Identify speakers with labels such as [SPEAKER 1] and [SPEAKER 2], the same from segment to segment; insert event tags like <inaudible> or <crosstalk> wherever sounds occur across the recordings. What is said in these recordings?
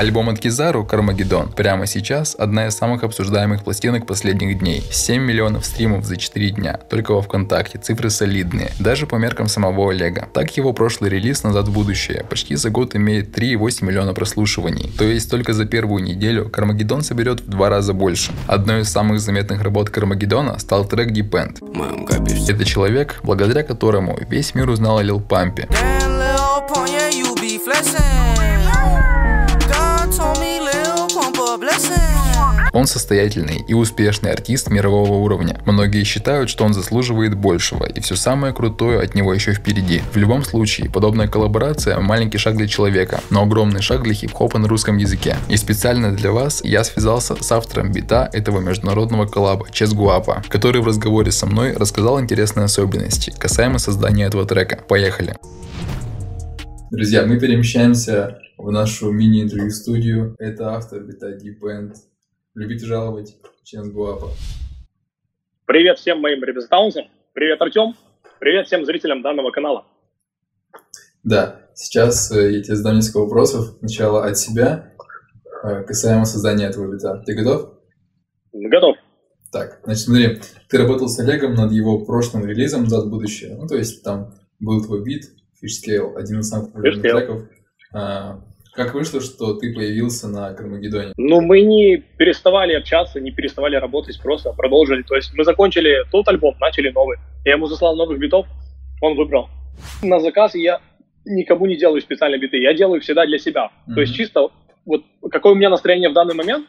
[SPEAKER 1] Альбом от Кизару «Кармагеддон» прямо сейчас одна из самых обсуждаемых пластинок последних дней. 7 миллионов стримов за 4 дня. Только во ВКонтакте цифры солидные, даже по меркам самого Олега. Так его прошлый релиз «Назад в будущее» почти за год имеет 3,8 миллиона прослушиваний. То есть только за первую неделю Кармагеддон соберет в два раза больше. Одной из самых заметных работ Кармагеддона стал трек Deep End. Это человек, благодаря которому весь мир узнал о Лил Пампе. Он состоятельный и успешный артист мирового уровня. Многие считают, что он заслуживает большего, и все самое крутое от него еще впереди. В любом случае, подобная коллаборация – маленький шаг для человека, но огромный шаг для хип-хопа на русском языке. И специально для вас я связался с автором бита этого международного коллаба Чес Гуапа, который в разговоре со мной рассказал интересные особенности касаемо создания этого трека. Поехали! Друзья, мы перемещаемся в нашу мини-интервью студию. Это автор бита Deep End Любите жаловать, Ченс Гуапа.
[SPEAKER 2] Привет всем моим ребезтаунцам. Привет, Артем. Привет всем зрителям данного канала.
[SPEAKER 1] Да, сейчас э, я тебе задам несколько вопросов. Сначала от себя, э, касаемо создания этого бита. Ты готов?
[SPEAKER 2] Готов.
[SPEAKER 1] Так, значит, смотри, ты работал с Олегом над его прошлым релизом «Назад в будущее». Ну, то есть там был твой бит, Fishscale, один из самых популярных треков. А, как вышло, что ты появился на Кармагеддоне?
[SPEAKER 2] Ну, мы не переставали общаться, не переставали работать, просто продолжили. То есть мы закончили тот альбом, начали новый. Я ему заслал новых битов, он выбрал. На заказ я никому не делаю специально биты, я делаю всегда для себя. Mm-hmm. То есть чисто вот какое у меня настроение в данный момент,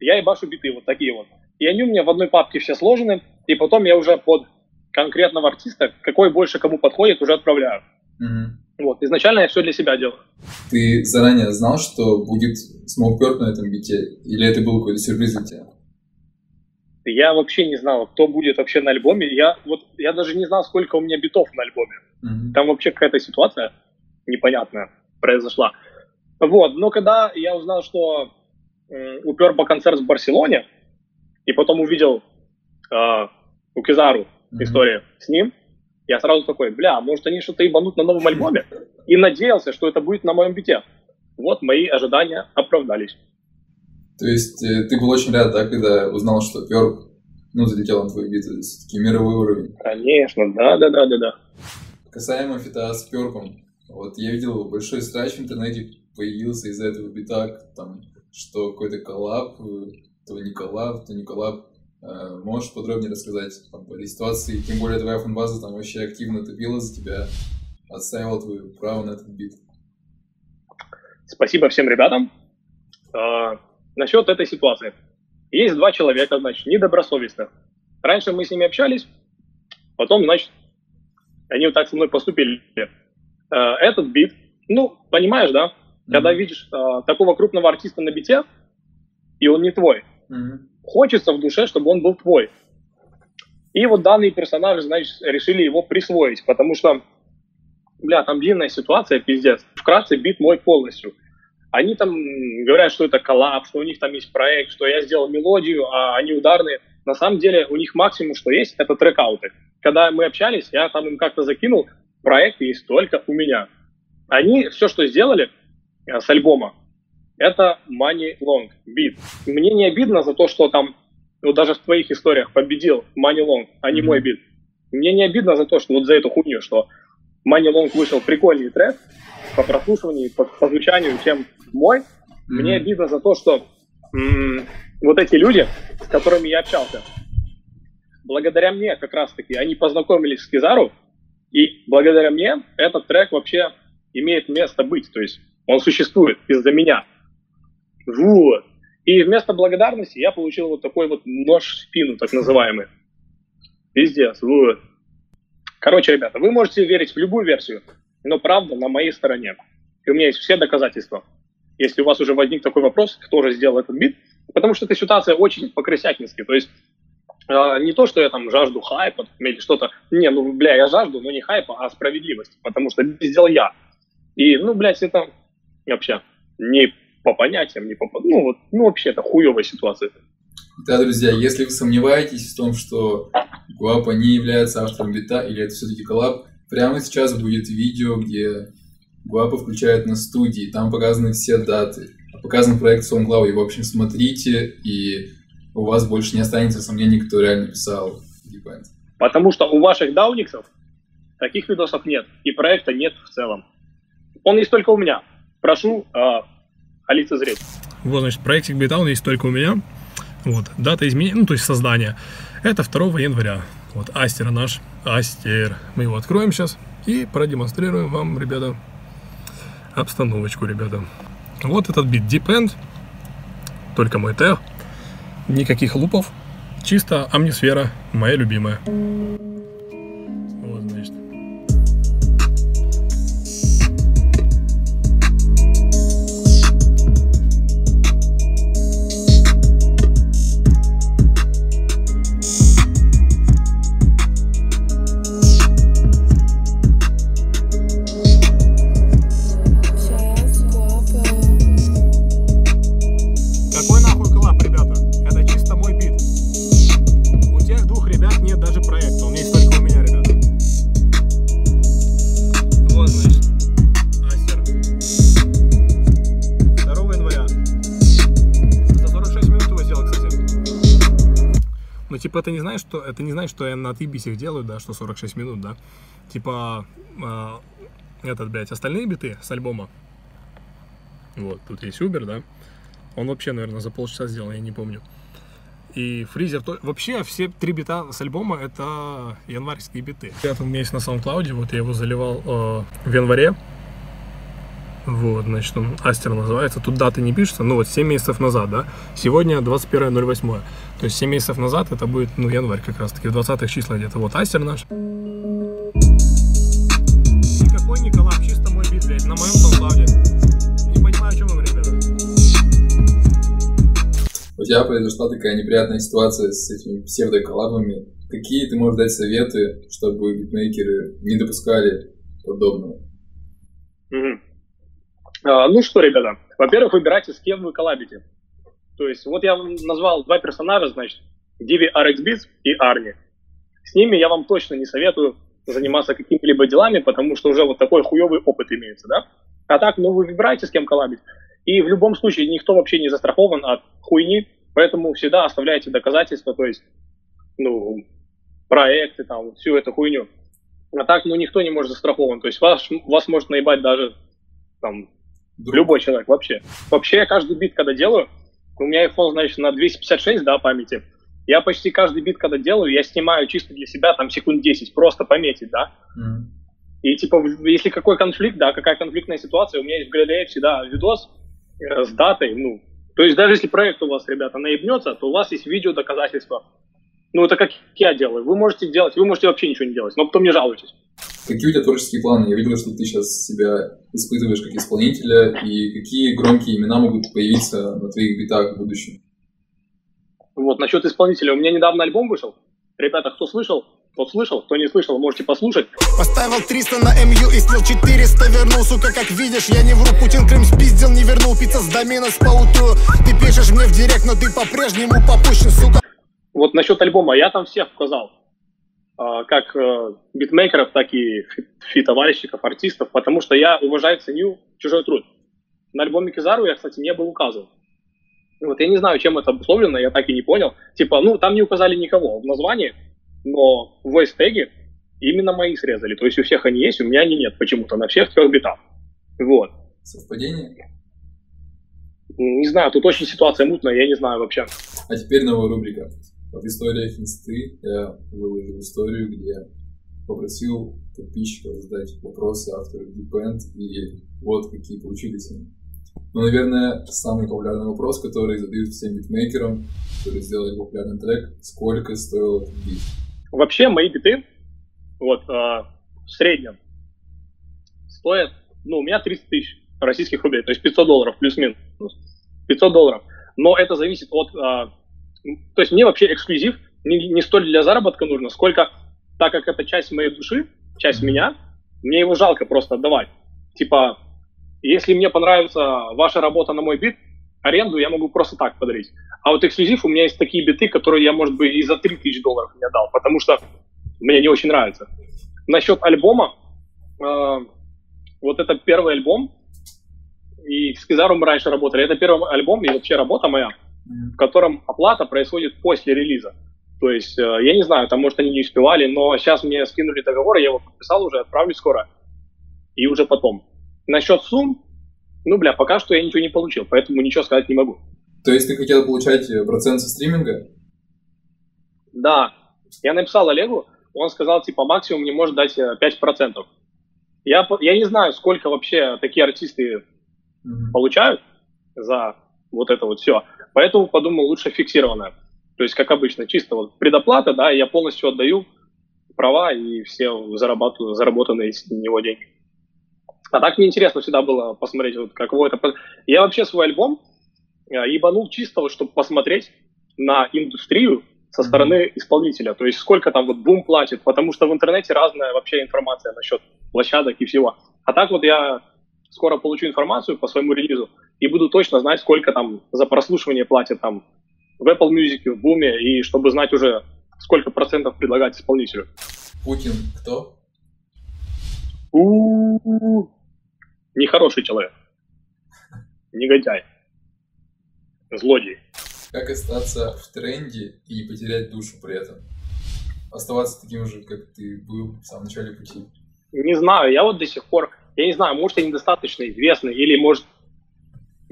[SPEAKER 2] я и башу биты вот такие вот. И они у меня в одной папке все сложены, и потом я уже под конкретного артиста, какой больше кому подходит, уже отправляю. Mm-hmm. Вот, изначально я все для себя делаю.
[SPEAKER 1] Ты заранее знал, что будет Perp на этом бите? Или это был какой-то сюрприз для тебя?
[SPEAKER 2] Я вообще не знал, кто будет вообще на альбоме. Я, вот, я даже не знал, сколько у меня битов на альбоме. Mm-hmm. Там вообще какая-то ситуация непонятная произошла. Вот, но когда я узнал, что э, у Перпа концерт в Барселоне, и потом увидел э, у Кизару mm-hmm. историю с ним, я сразу такой, бля, может они что-то ебанут на новом альбоме? И надеялся, что это будет на моем бите. Вот мои ожидания оправдались.
[SPEAKER 1] То есть э, ты был очень рад, да, когда узнал, что Перк, ну, залетел на твой бит, все-таки мировой уровень.
[SPEAKER 2] Конечно, да, да, да, да, да.
[SPEAKER 1] Касаемо фита с Перком, вот я видел большой страч в интернете появился из-за этого бита, там, что какой-то коллаб, э, то не коллаб, то не коллаб. Э, можешь подробнее рассказать об этой ситуации? Тем более твоя фанбаза там вообще активно топила за тебя, отстаивала твое право на этот бит.
[SPEAKER 2] Спасибо всем ребятам. А, насчет этой ситуации. Есть два человека, значит, недобросовестных. Раньше мы с ними общались, потом, значит, они вот так со мной поступили. А, этот бит, ну, понимаешь, да? Mm-hmm. Когда видишь а, такого крупного артиста на бите, и он не твой, mm-hmm хочется в душе, чтобы он был твой. И вот данный персонаж, значит, решили его присвоить, потому что, бля, там длинная ситуация, пиздец. Вкратце бит мой полностью. Они там говорят, что это коллаб, что у них там есть проект, что я сделал мелодию, а они ударные. На самом деле у них максимум, что есть, это трекауты. Когда мы общались, я там им как-то закинул, проект есть только у меня. Они все, что сделали э, с альбома, это Money Long Beat. Мне не обидно за то, что там, ну, даже в твоих историях победил Money Long, а не мой бит. Мне не обидно за то, что вот за эту хуйню, что Money Long вышел прикольный трек по прослушиванию, по, по звучанию, чем мой. Мне обидно за то, что м- вот эти люди, с которыми я общался, благодаря мне как раз-таки они познакомились с Кизару, и благодаря мне этот трек вообще имеет место быть, то есть он существует из-за меня. Вот. И вместо благодарности я получил вот такой вот нож в спину, так называемый. Пиздец, вот. Короче, ребята, вы можете верить в любую версию, но правда на моей стороне. И у меня есть все доказательства. Если у вас уже возник такой вопрос, кто же сделал этот бит, потому что эта ситуация очень по-крысятински. То есть э, не то, что я там жажду хайпа или что-то. Не, ну, бля, я жажду, но не хайпа, а справедливости, потому что сделал я. И, ну, блядь, это вообще не по понятиям, не по... Ну, вот, ну, вообще, это хуевая ситуация.
[SPEAKER 1] Да, друзья, если вы сомневаетесь в том, что Гуапа не является автором бита, или это все-таки коллаб, прямо сейчас будет видео, где Гуапа включает на студии, там показаны все даты, показан проект SoundCloud, и, в общем, смотрите, и у вас больше не останется сомнений, кто реально писал Depend.
[SPEAKER 2] Потому что у ваших дауниксов таких видосов нет, и проекта нет в целом. Он есть только у меня. Прошу э, лицезреть.
[SPEAKER 3] Вот, значит, проектик Битаун есть только у меня. Вот, дата изменения, ну, то есть создания, это 2 января. Вот, Астер наш, Астер. Мы его откроем сейчас и продемонстрируем вам, ребята, обстановочку, ребята. Вот этот бит Deep End, только мой тег, никаких лупов, чисто амнисфера, моя любимая. Знаешь, что это не значит, что я на отъебись их делаю, да, что 46 минут, да. Типа, э, этот, блядь, остальные биты с альбома. Вот, тут есть Uber, да. Он вообще, наверное, за полчаса сделал, я не помню. И фризер, то, вообще все три бита с альбома это январские биты. Это у меня есть на SoundCloud, вот я его заливал э, в январе. Вот, значит, он Астер называется. Тут даты не пишется, ну вот 7 месяцев назад, да. Сегодня 21.08. То есть 7 месяцев назад это будет, ну, январь как раз таки, в 20-х числа где-то. Вот Астер наш. Никакой не коллаб, чисто мой бит, блядь, на моем SoundCloud е. Не понимаю, о чем вы, ребята.
[SPEAKER 1] У тебя произошла такая неприятная ситуация с этими псевдоколлабами. Какие ты можешь дать советы, чтобы битмейкеры не допускали подобного?
[SPEAKER 2] Mm-hmm. А, ну что, ребята, во-первых, выбирайте, с кем вы коллабите. То есть, вот я назвал два персонажа, значит, Диви RxBeats и Арни. С ними я вам точно не советую заниматься какими-либо делами, потому что уже вот такой хуевый опыт имеется, да? А так, ну, вы выбираете, с кем коллабить. И в любом случае никто вообще не застрахован от хуйни, поэтому всегда оставляйте доказательства, то есть, ну, проекты, там, всю эту хуйню. А так, ну, никто не может застрахован. То есть вас, вас может наебать даже там Друг. Любой человек вообще. Вообще я каждый бит, когда делаю, у меня iPhone, значит, на 256, да, памяти. Я почти каждый бит, когда делаю, я снимаю чисто для себя там секунд 10, просто пометить, да. Mm. И типа, если какой конфликт, да, какая конфликтная ситуация, у меня есть в галерее всегда видос э, с датой, ну, то есть даже если проект у вас, ребята, наебнется, то у вас есть видео доказательства. Ну, это как я делаю. Вы можете делать, вы можете вообще ничего не делать, но потом не жалуйтесь.
[SPEAKER 1] Какие у тебя творческие планы? Я видел, что ты сейчас себя испытываешь как исполнителя, и какие громкие имена могут появиться на твоих битах в будущем?
[SPEAKER 2] Вот, насчет исполнителя. У меня недавно альбом вышел. Ребята, кто слышал, тот слышал, кто не слышал, можете послушать.
[SPEAKER 4] Поставил 300 на МЮ и слил 400, вернул, сука, как видишь, я не вру, Путин Крым спиздил, не вернул, пицца с доминос по утру. Ты пишешь мне в директ, но ты по-прежнему попущен, сука.
[SPEAKER 2] Вот насчет альбома, я там всех указал. А, как э, битмейкеров, так и фи-товарищиков, артистов, потому что я уважаю, ценю чужой труд. На альбоме Кизару я, кстати, не был указан. Вот я не знаю, чем это обусловлено, я так и не понял. Типа, ну, там не указали никого в названии, но в voice-теге именно мои срезали. То есть у всех они есть, у меня они нет почему-то, на всех трех битах. Вот.
[SPEAKER 1] Совпадение?
[SPEAKER 2] Не знаю, тут очень ситуация мутная, я не знаю вообще.
[SPEAKER 1] А теперь новая рубрика. В историях инсты я выложил историю, где попросил подписчиков задать вопросы автору Depend, и вот какие получились они. Ну, наверное, самый популярный вопрос, который задают всем битмейкерам, которые сделали популярный трек, сколько стоил этот бит?
[SPEAKER 2] Вообще, мои биты, вот, э, в среднем стоят, ну, у меня 30 тысяч российских рублей, то есть 500 долларов плюс-минус, 500 долларов. Но это зависит от э, то есть мне вообще эксклюзив не, не столь для заработка нужно, сколько, так как это часть моей души, часть меня, мне его жалко просто отдавать. Типа, если мне понравится ваша работа на мой бит, аренду я могу просто так подарить. А вот эксклюзив, у меня есть такие биты, которые я, может быть, и за 3000 долларов не отдал, потому что мне не очень нравится. Насчет альбома, э, вот это первый альбом, и с Кизаром мы раньше работали. Это первый альбом и вообще работа моя, в котором оплата происходит после релиза. То есть, э, я не знаю, там, может, они не успевали, но сейчас мне скинули договор, я его подписал уже, отправлю скоро. И уже потом. Насчет сумм, ну, бля, пока что я ничего не получил, поэтому ничего сказать не могу.
[SPEAKER 1] То есть ты хотел получать э, процент со стриминга?
[SPEAKER 2] Да. Я написал Олегу, он сказал, типа, максимум мне может дать 5%. Э, я, я не знаю, сколько вообще такие артисты mm-hmm. получают за вот это вот все. Поэтому подумал, лучше фиксированное. То есть, как обычно, чисто вот предоплата, да, я полностью отдаю права и все зарабатываю, заработанные с него деньги. А так мне интересно всегда было посмотреть, вот каково это. Я вообще свой альбом э, ебанул чисто, вот, чтобы посмотреть на индустрию со стороны исполнителя. То есть сколько там вот бум платит, потому что в интернете разная вообще информация насчет площадок и всего. А так вот я скоро получу информацию по своему релизу и буду точно знать, сколько там за прослушивание платят там в Apple Music, в Буме, и чтобы знать уже, сколько процентов предлагать исполнителю.
[SPEAKER 1] Путин кто?
[SPEAKER 2] У-у-у. Нехороший человек. Негодяй. Злодей.
[SPEAKER 1] Как остаться в тренде и не потерять душу при этом? Оставаться таким же, как ты был в самом начале пути?
[SPEAKER 2] Не знаю, я вот до сих пор, я не знаю, может, я недостаточно известный, или, может,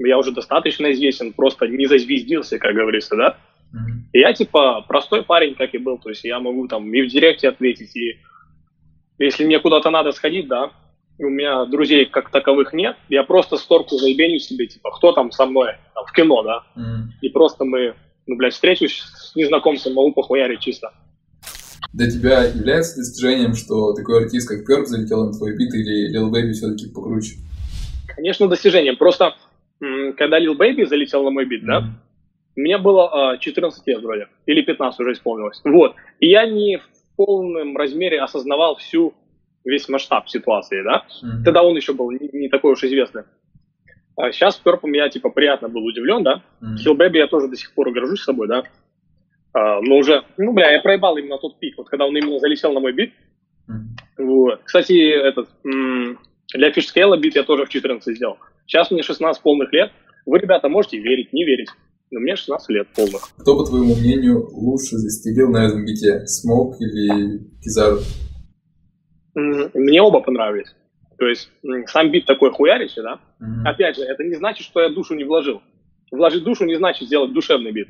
[SPEAKER 2] я уже достаточно известен, просто не зазвездился, как говорится, да? Mm-hmm. Я, типа, простой парень, как и был, то есть я могу там и в директе ответить, и если мне куда-то надо сходить, да, у меня друзей как таковых нет, я просто сторку заебеню себе, типа, кто там со мной, там, в кино, да, mm-hmm. и просто мы, ну, блядь, встречусь с незнакомцем, могу похуярить чисто.
[SPEAKER 1] Для тебя является достижением, что такой артист, как Перп, залетел на твой бит, или Lil Baby все-таки покруче?
[SPEAKER 2] Конечно, достижением. Просто, когда Lil Baby залетел на мой бит, mm-hmm. да, мне было 14 а, лет вроде, или 15 уже исполнилось. Вот. И я не в полном размере осознавал всю весь масштаб ситуации, да. Mm-hmm. Тогда он еще был не, не такой уж известный. А сейчас Перпом я, типа, приятно был удивлен, да. Mm-hmm. Baby я тоже до сих пор горжусь собой, да. А, но уже, ну, бля, я проебал именно тот пик, вот когда он именно залетел на мой бит. Mm-hmm. Вот. Кстати, этот, м- для Fishscale а бит я тоже в 14 сделал. Сейчас мне 16 полных лет. Вы, ребята, можете верить, не верить. Но мне 16 лет полных.
[SPEAKER 1] Кто, по твоему мнению, лучше застелил на этом бите? Смок или Кизару?
[SPEAKER 2] Мне оба понравились. То есть сам бит такой хуярищий, да? Mm-hmm. Опять же, это не значит, что я душу не вложил. Вложить душу не значит сделать душевный бит.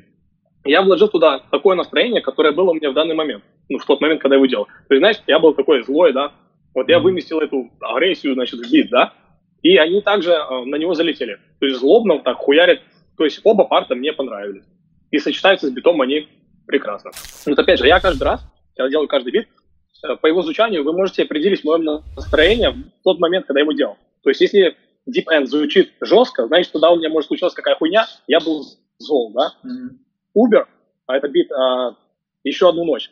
[SPEAKER 2] Я вложил туда такое настроение, которое было у меня в данный момент. Ну, в тот момент, когда я его делал. То есть, знаешь, я был такой злой, да? Вот я выместил эту агрессию, значит, в бит, да? И они также э, на него залетели. То есть злобно так хуярят. То есть оба парта мне понравились. И сочетаются с битом они прекрасно. Вот опять же, я каждый раз, я делаю каждый бит, Э, по его звучанию вы можете определить мое настроение в тот момент, когда я его делал. То есть если Deep End звучит жестко, значит, туда у меня может случилась какая хуйня, я был зол, да? Mm-hmm. Uber, а это бит а, еще одну ночь.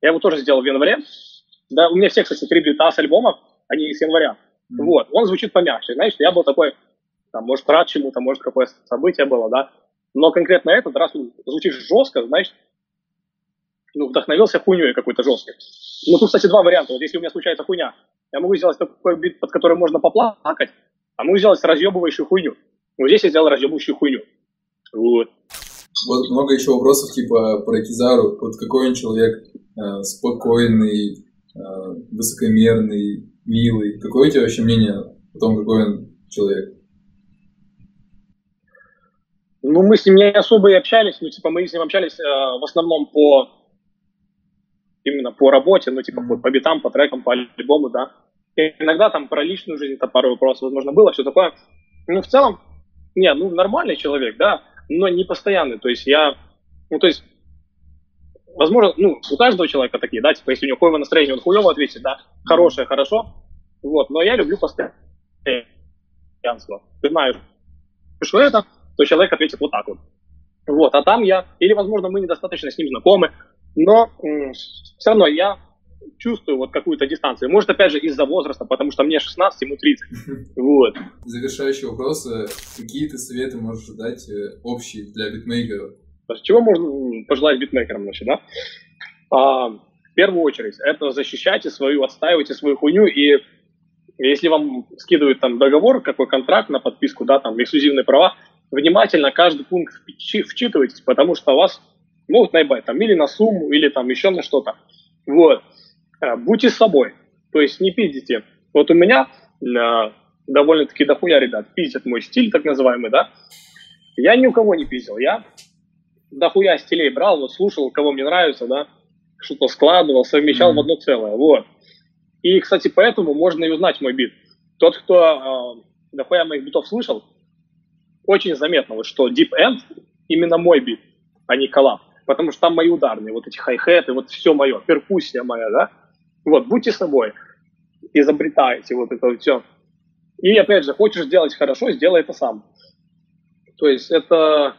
[SPEAKER 2] Я его тоже сделал в январе. Да, у меня все, кстати, три бита с альбома, они с января. Mm-hmm. Вот, он звучит помягче. Знаешь, я был такой, там, может, рад чему-то, может, какое событие было, да? Но конкретно этот раз звучит жестко, значит, ну, вдохновился хуйней какой-то жесткой. Ну, тут, кстати, два варианта. Вот если у меня случается хуйня, я могу сделать такой бит, под который можно поплакать, а могу сделать разъебывающую хуйню. Вот здесь я сделал разъебывающую хуйню. Вот.
[SPEAKER 1] Вот много еще вопросов типа про Кизару. Вот какой он человек э, спокойный, э, высокомерный, милый. Какое у тебя вообще мнение о том, какой он человек?
[SPEAKER 2] Ну, мы с ним не особо и общались, ну, типа, мы с ним общались э, в основном по именно по работе, ну, типа, mm-hmm. по битам, по трекам, по альбому, да. И иногда там про личную жизнь, то пару вопросов, возможно, было, все такое. Ну, в целом, нет, ну, нормальный человек, да, но не постоянный. То есть я, ну, то есть, возможно, ну, у каждого человека такие, да, типа, если у него хуевое настроение, он хуево ответит, да, хорошее, хорошо, вот, но я люблю постоянство. Ты знаешь, что это, то человек ответит вот так вот. Вот, а там я, или, возможно, мы недостаточно с ним знакомы, но все равно я чувствую вот какую-то дистанцию. Может, опять же, из-за возраста, потому что мне 16, ему 30. <laughs> Вот.
[SPEAKER 1] Завершающий вопрос. Какие ты советы можешь дать э, общие для битмейкеров?
[SPEAKER 2] Чего можно пожелать битмейкерам, значит, да? А, в первую очередь, это защищайте свою, отстаивайте свою хуйню и если вам скидывают там договор, какой контракт на подписку, да, там эксклюзивные права, внимательно каждый пункт вчитывайтесь, потому что вас могут наебать там или на сумму, или там еще на что-то. Вот. Э, будьте собой. То есть не пиздите. Вот у меня э, довольно-таки дохуя ребят пиздят мой стиль, так называемый, да. Я ни у кого не пиздил. Я дохуя стилей брал, вот слушал, кого мне нравится, да, что-то складывал, совмещал mm-hmm. в одно целое. Вот. И, кстати, поэтому можно и узнать мой бит. Тот, кто э, дохуя моих битов слышал, очень заметно, вот, что Deep End именно мой бит, а не коллаб. Потому что там мои ударные, вот эти хай-хеты, вот все мое, перкуссия моя, да. Вот, будьте собой, изобретайте вот это вот все. И, опять же, хочешь сделать хорошо, сделай это сам. То есть это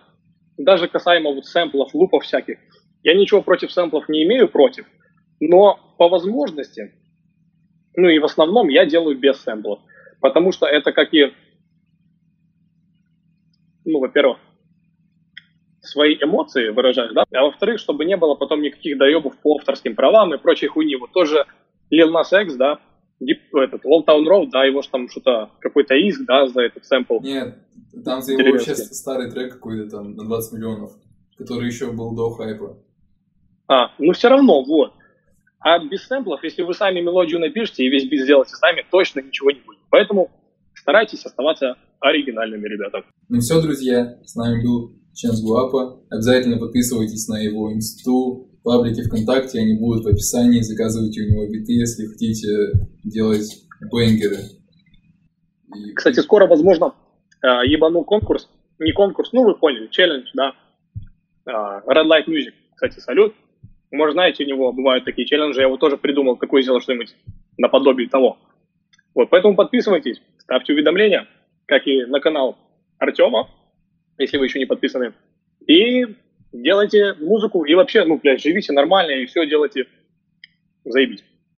[SPEAKER 2] даже касаемо вот сэмплов, лупов всяких. Я ничего против сэмплов не имею против, но по возможности ну и в основном я делаю без сэмплов, потому что это как и, ну, во-первых, свои эмоции выражаешь, да, а во-вторых, чтобы не было потом никаких доебов по авторским правам и прочей хуйни. Вот тоже Lil Nas X, да, этот Old Town Road, да, его же там что-то, какой-то иск, да, за этот сэмпл.
[SPEAKER 1] Нет, там за его вообще старый трек какой-то там на 20 миллионов, который еще был до хайпа.
[SPEAKER 2] А, ну все равно, вот. А без сэмплов, если вы сами мелодию напишете и весь бит сделаете сами, точно ничего не будет. Поэтому старайтесь оставаться оригинальными, ребята.
[SPEAKER 1] Ну все, друзья, с нами был Ченс Гуапа. Обязательно подписывайтесь на его инсту, паблики ВКонтакте, они будут в описании. Заказывайте у него биты, если хотите делать бенгеры.
[SPEAKER 2] И... Кстати, скоро, возможно, э, ебану конкурс. Не конкурс, ну вы поняли, челлендж, да. Э, Red Light Music. Кстати, салют. Может, знаете, у него бывают такие челленджи, я его тоже придумал, такое сделал что-нибудь наподобие того. Вот, поэтому подписывайтесь, ставьте уведомления, как и на канал Артема, если вы еще не подписаны. И делайте музыку, и вообще, ну, блядь, живите нормально, и все делайте заебись.